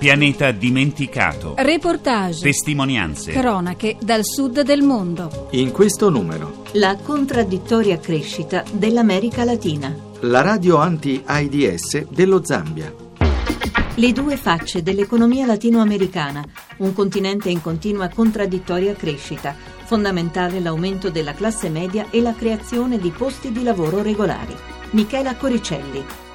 Pianeta dimenticato. Reportage. Testimonianze. Cronache dal sud del mondo. In questo numero. La contraddittoria crescita dell'America Latina. La radio anti-AIDS dello Zambia. Le due facce dell'economia latinoamericana, un continente in continua contraddittoria crescita, fondamentale l'aumento della classe media e la creazione di posti di lavoro regolari. Michela Coricelli.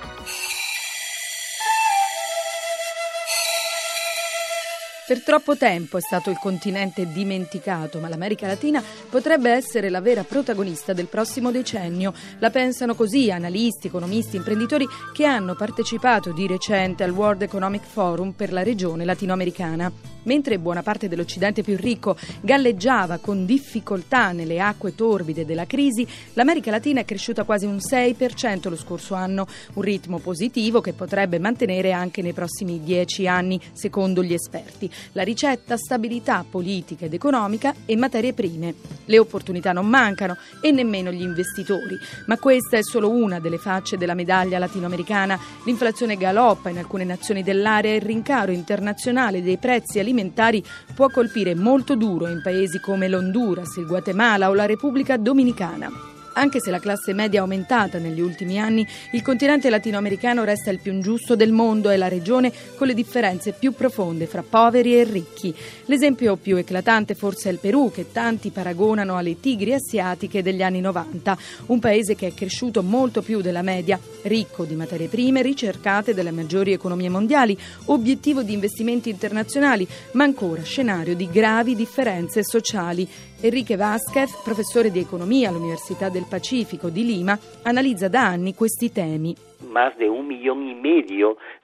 Per troppo tempo è stato il continente dimenticato, ma l'America Latina potrebbe essere la vera protagonista del prossimo decennio. La pensano così analisti, economisti, imprenditori che hanno partecipato di recente al World Economic Forum per la regione latinoamericana. Mentre buona parte dell'Occidente più ricco galleggiava con difficoltà nelle acque torbide della crisi, l'America Latina è cresciuta quasi un 6% lo scorso anno, un ritmo positivo che potrebbe mantenere anche nei prossimi dieci anni, secondo gli esperti. La ricetta stabilità politica ed economica e materie prime. Le opportunità non mancano e nemmeno gli investitori, ma questa è solo una delle facce della medaglia latinoamericana. L'inflazione galoppa in alcune nazioni dell'area e il rincaro internazionale dei prezzi alimentari può colpire molto duro in paesi come l'Honduras, il Guatemala o la Repubblica Dominicana. Anche se la classe media è aumentata negli ultimi anni, il continente latinoamericano resta il più ingiusto del mondo e la regione con le differenze più profonde fra poveri e ricchi. L'esempio più eclatante forse è il Perù, che tanti paragonano alle tigri asiatiche degli anni 90, un paese che è cresciuto molto più della media, ricco di materie prime ricercate dalle maggiori economie mondiali, obiettivo di investimenti internazionali, ma ancora scenario di gravi differenze sociali. Enrique Vázquez, professore di economia all'Università del Pacifico di Lima, analizza da anni questi temi.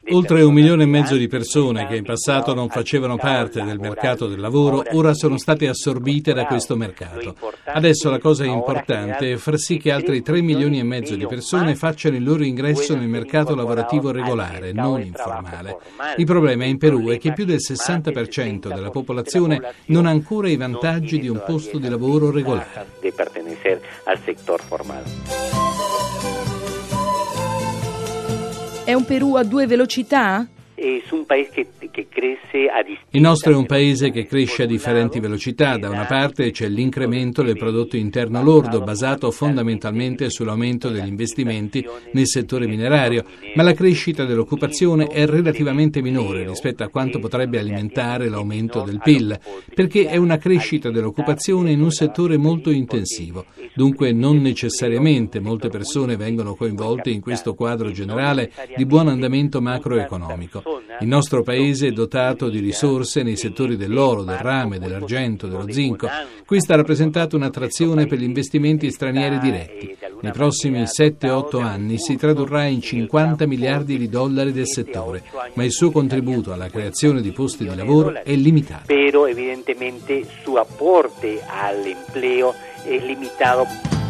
Oltre un milione e mezzo di persone che in passato non facevano parte del mercato del lavoro ora sono state assorbite da questo mercato. Adesso la cosa importante è far sì che altri 3 milioni e mezzo di persone facciano il loro ingresso nel mercato lavorativo regolare, non informale. Il problema in Perù è che più del 60% della popolazione non ha ancora i vantaggi di un posto di lavoro regolare. pertenecer al sector formal. È un Perù a due velocità? Es un país que Il nostro è un paese che cresce a differenti velocità. Da una parte c'è l'incremento del prodotto interno lordo basato fondamentalmente sull'aumento degli investimenti nel settore minerario, ma la crescita dell'occupazione è relativamente minore rispetto a quanto potrebbe alimentare l'aumento del PIL, perché è una crescita dell'occupazione in un settore molto intensivo. Dunque non necessariamente molte persone vengono coinvolte in questo quadro generale di buon andamento macroeconomico. Il nostro paese è dotato di risorse nei settori dell'oro, del rame, dell'argento, dello zinco. Questa ha rappresentato un'attrazione per gli investimenti stranieri diretti. Nei prossimi 7-8 anni si tradurrà in 50 miliardi di dollari del settore, ma il suo contributo alla creazione di posti di lavoro è limitato. Però evidentemente il suo apporte all'impleo è limitato.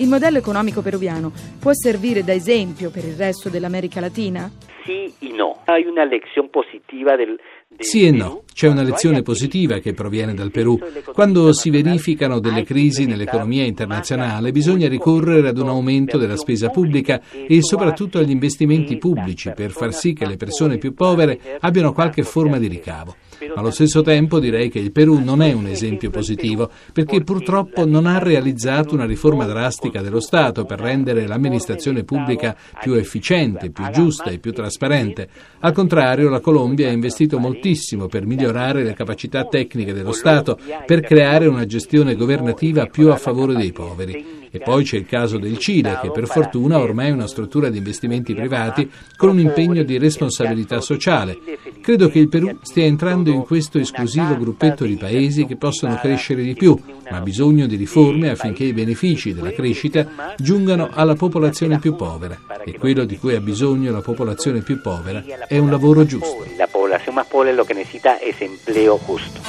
Il modello economico peruviano può servire da esempio per il resto dell'America Latina? Sì e no. Hay una lezione positiva del, sì e no. C'è una lezione positiva che proviene dal Perù. Quando si verificano delle crisi nell'economia internazionale bisogna ricorrere ad un aumento della spesa pubblica e soprattutto agli investimenti pubblici per far sì che le persone più povere abbiano qualche forma di ricavo ma allo stesso tempo direi che il Perù non è un esempio positivo perché purtroppo non ha realizzato una riforma drastica dello Stato per rendere l'amministrazione pubblica più efficiente, più giusta e più trasparente. Al contrario, la Colombia ha investito moltissimo per migliorare le capacità tecniche dello Stato, per creare una gestione governativa più a favore dei poveri. E poi c'è il caso del Cile, che per fortuna ormai è una struttura di investimenti privati con un impegno di responsabilità sociale. Credo che il Perù stia entrando in questo esclusivo gruppetto di paesi che possono crescere di più, ma ha bisogno di riforme affinché i benefici della crescita giungano alla popolazione più povera. E quello di cui ha bisogno la popolazione più povera è un lavoro giusto. La popolazione più povera lo che necessita è empleo giusto.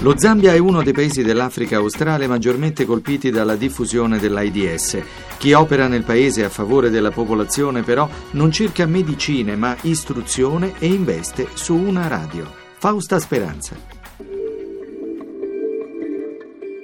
Lo Zambia è uno dei paesi dell'Africa australe maggiormente colpiti dalla diffusione dell'AIDS. Chi opera nel paese a favore della popolazione però non cerca medicine ma istruzione e investe su una radio. Fausta Speranza.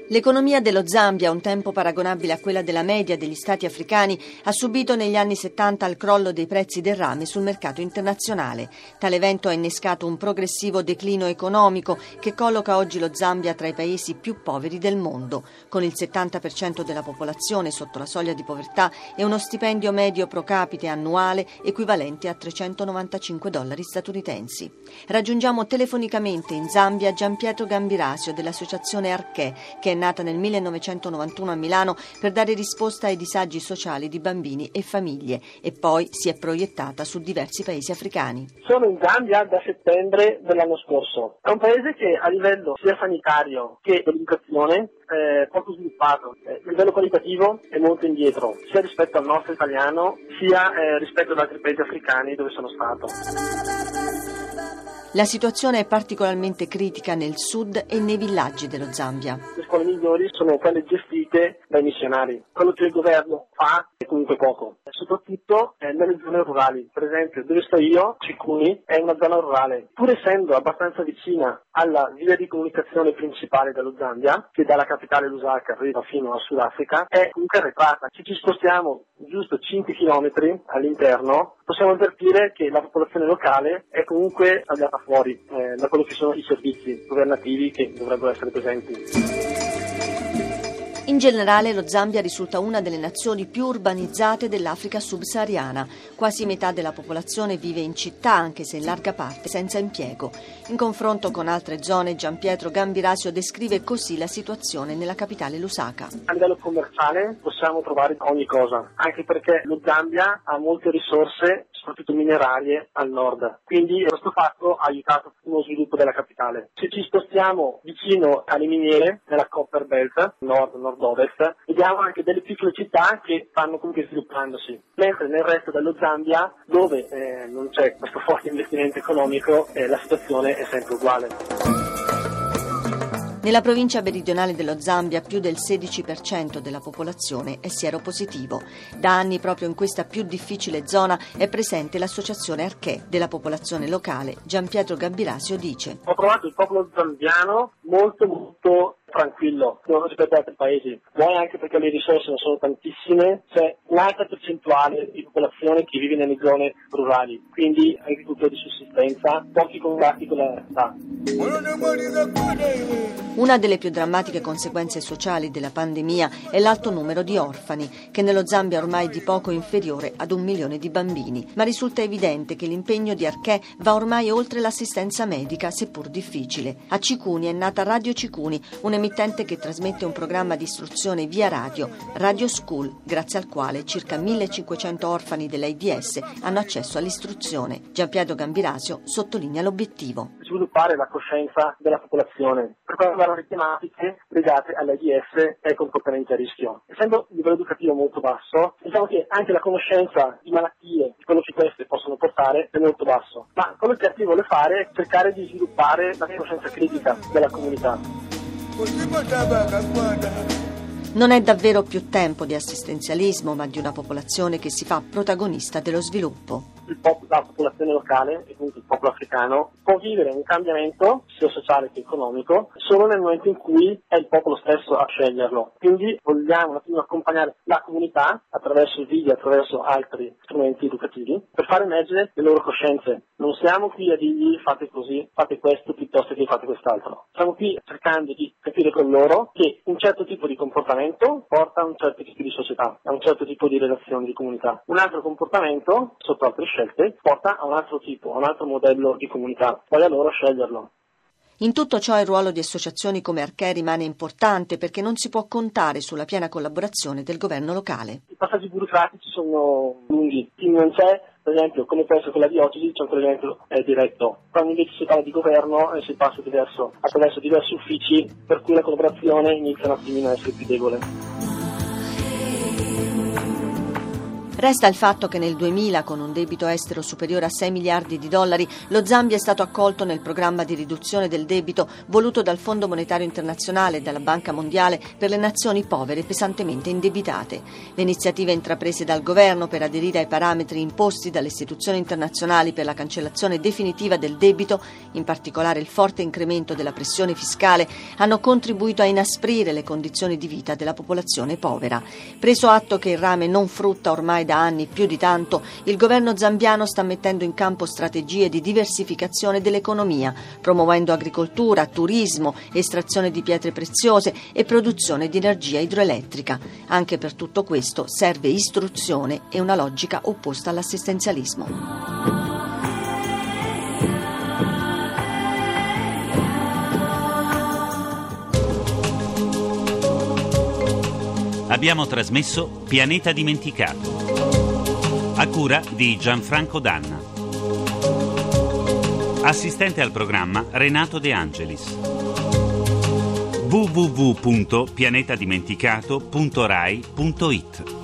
L'economia dello Zambia, un tempo paragonabile a quella della media degli stati africani, ha subito negli anni 70 il crollo dei prezzi del rame sul mercato internazionale. Tale evento ha innescato un progressivo declino economico che colloca oggi lo Zambia tra i paesi più poveri del mondo, con il 70% della popolazione sotto la soglia di povertà e uno stipendio medio pro capite annuale equivalente a 395 dollari statunitensi. Raggiungiamo telefonicamente in Zambia Gianpietro Gambirasio dell'associazione Arché, che è nata nel 1991 a Milano per dare risposta ai disagi sociali di bambini e famiglie e poi si è proiettata su diversi paesi africani. Sono in Zambia da settembre dell'anno scorso. È un paese che a livello sia sanitario che dell'educazione è poco sviluppato. Eh, a livello qualitativo è molto indietro, sia rispetto al nostro italiano, sia eh, rispetto ad altri paesi africani dove sono stato. La situazione è particolarmente critica nel sud e nei villaggi dello Zambia. Le scuole migliori sono quelle gestite dai missionari. Quello che il governo fa è comunque poco, soprattutto eh, nelle zone rurali. Per esempio, dove sto io, Cicuni, è una zona rurale. Pur essendo abbastanza vicina alla via di comunicazione principale dello Zambia, che dalla capitale Lusaka arriva fino al Sudafrica, è comunque arretrata. Se ci spostiamo giusto 5 km all'interno, possiamo avvertire che la popolazione locale è comunque tagliata fuori eh, da quello che sono i servizi governativi che dovrebbero essere presenti. In generale lo Zambia risulta una delle nazioni più urbanizzate dell'Africa subsahariana. Quasi metà della popolazione vive in città, anche se in larga parte senza impiego. In confronto con altre zone, Gianpietro Gambirasio descrive così la situazione nella capitale Lusaka. A livello commerciale possiamo trovare ogni cosa, anche perché lo Zambia ha molte risorse soprattutto minerarie al nord. Quindi questo fatto ha aiutato lo sviluppo della capitale. Se ci spostiamo vicino alle miniere, nella Copper Belt, nord, nord-ovest, vediamo anche delle piccole città che stanno comunque sviluppandosi. Mentre nel resto dello Zambia, dove eh, non c'è questo forte investimento economico, eh, la situazione è sempre uguale. Nella provincia meridionale dello Zambia più del 16% della popolazione è sieropositivo. Da anni proprio in questa più difficile zona è presente l'associazione Arché della popolazione locale. Gianpietro Gambirasio dice Ho trovato il popolo zambiano molto molto tranquillo rispetto ad altri paesi, vuoi anche perché le risorse non sono tantissime, c'è un'alta percentuale di popolazione che vive nelle zone rurali, quindi agricoltura di sussistenza, pochi contatti con la realtà. Una delle più drammatiche conseguenze sociali della pandemia è l'alto numero di orfani, che nello Zambia ormai è di poco inferiore ad un milione di bambini. Ma risulta evidente che l'impegno di Arché va ormai oltre l'assistenza medica, seppur difficile. A Cicuni è nata Radio Cicuni, un'emittente che trasmette un programma di istruzione via radio, Radio School, grazie al quale circa 1500 orfani dell'AIDS hanno accesso all'istruzione. Gianpietro Gambirasio sottolinea l'obiettivo. Sviluppare la coscienza della popolazione per quanto riguarda le tematiche legate all'AIDS e ai comportamenti a rischio. Essendo il livello educativo molto basso, diciamo che anche la conoscenza di malattie, di quello che queste possono portare, è molto basso. Ma quello che Arti vuole fare è cercare di sviluppare la conoscenza critica della comunità. Non è davvero più tempo di assistenzialismo, ma di una popolazione che si fa protagonista dello sviluppo il pop- la popolazione locale e quindi il popolo africano può vivere un cambiamento sia sociale che economico solo nel momento in cui è il popolo stesso a sceglierlo. Quindi vogliamo accompagnare la comunità attraverso i video, attraverso altri strumenti educativi per far emergere le loro coscienze. Non siamo qui a dirgli fate così, fate questo piuttosto che fate quest'altro. Siamo qui cercando di capire con loro che un certo tipo di comportamento porta a un certo tipo di società, a un certo tipo di relazione di comunità. Un altro comportamento, sotto altre scelte porta a un altro tipo, a un altro modello di comunità. Poi a loro sceglierlo. In tutto ciò il ruolo di associazioni come Arché rimane importante perché non si può contare sulla piena collaborazione del governo locale. I passaggi burocratici sono lunghi, non c'è per esempio, come può essere quella di oggi, c'è un collegamento eh, diretto. Quando invece si parla di governo eh, si passa diverso, attraverso diversi uffici, per cui la collaborazione inizia un attimino a essere più debole. Resta il fatto che nel 2000, con un debito estero superiore a 6 miliardi di dollari, lo Zambia è stato accolto nel programma di riduzione del debito voluto dal Fondo Monetario Internazionale e dalla Banca Mondiale per le nazioni povere pesantemente indebitate. Le iniziative intraprese dal governo per aderire ai parametri imposti dalle istituzioni internazionali per la cancellazione definitiva del debito, in particolare il forte incremento della pressione fiscale, hanno contribuito a inasprire le condizioni di vita della popolazione povera. Preso atto che il rame non frutta ormai da anni più di tanto, il governo zambiano sta mettendo in campo strategie di diversificazione dell'economia, promuovendo agricoltura, turismo, estrazione di pietre preziose e produzione di energia idroelettrica. Anche per tutto questo serve istruzione e una logica opposta all'assistenzialismo. Abbiamo trasmesso Pianeta Dimenticato. A cura di Gianfranco Danna. Assistente al programma Renato De Angelis. www.pianetadimenticato.rai.it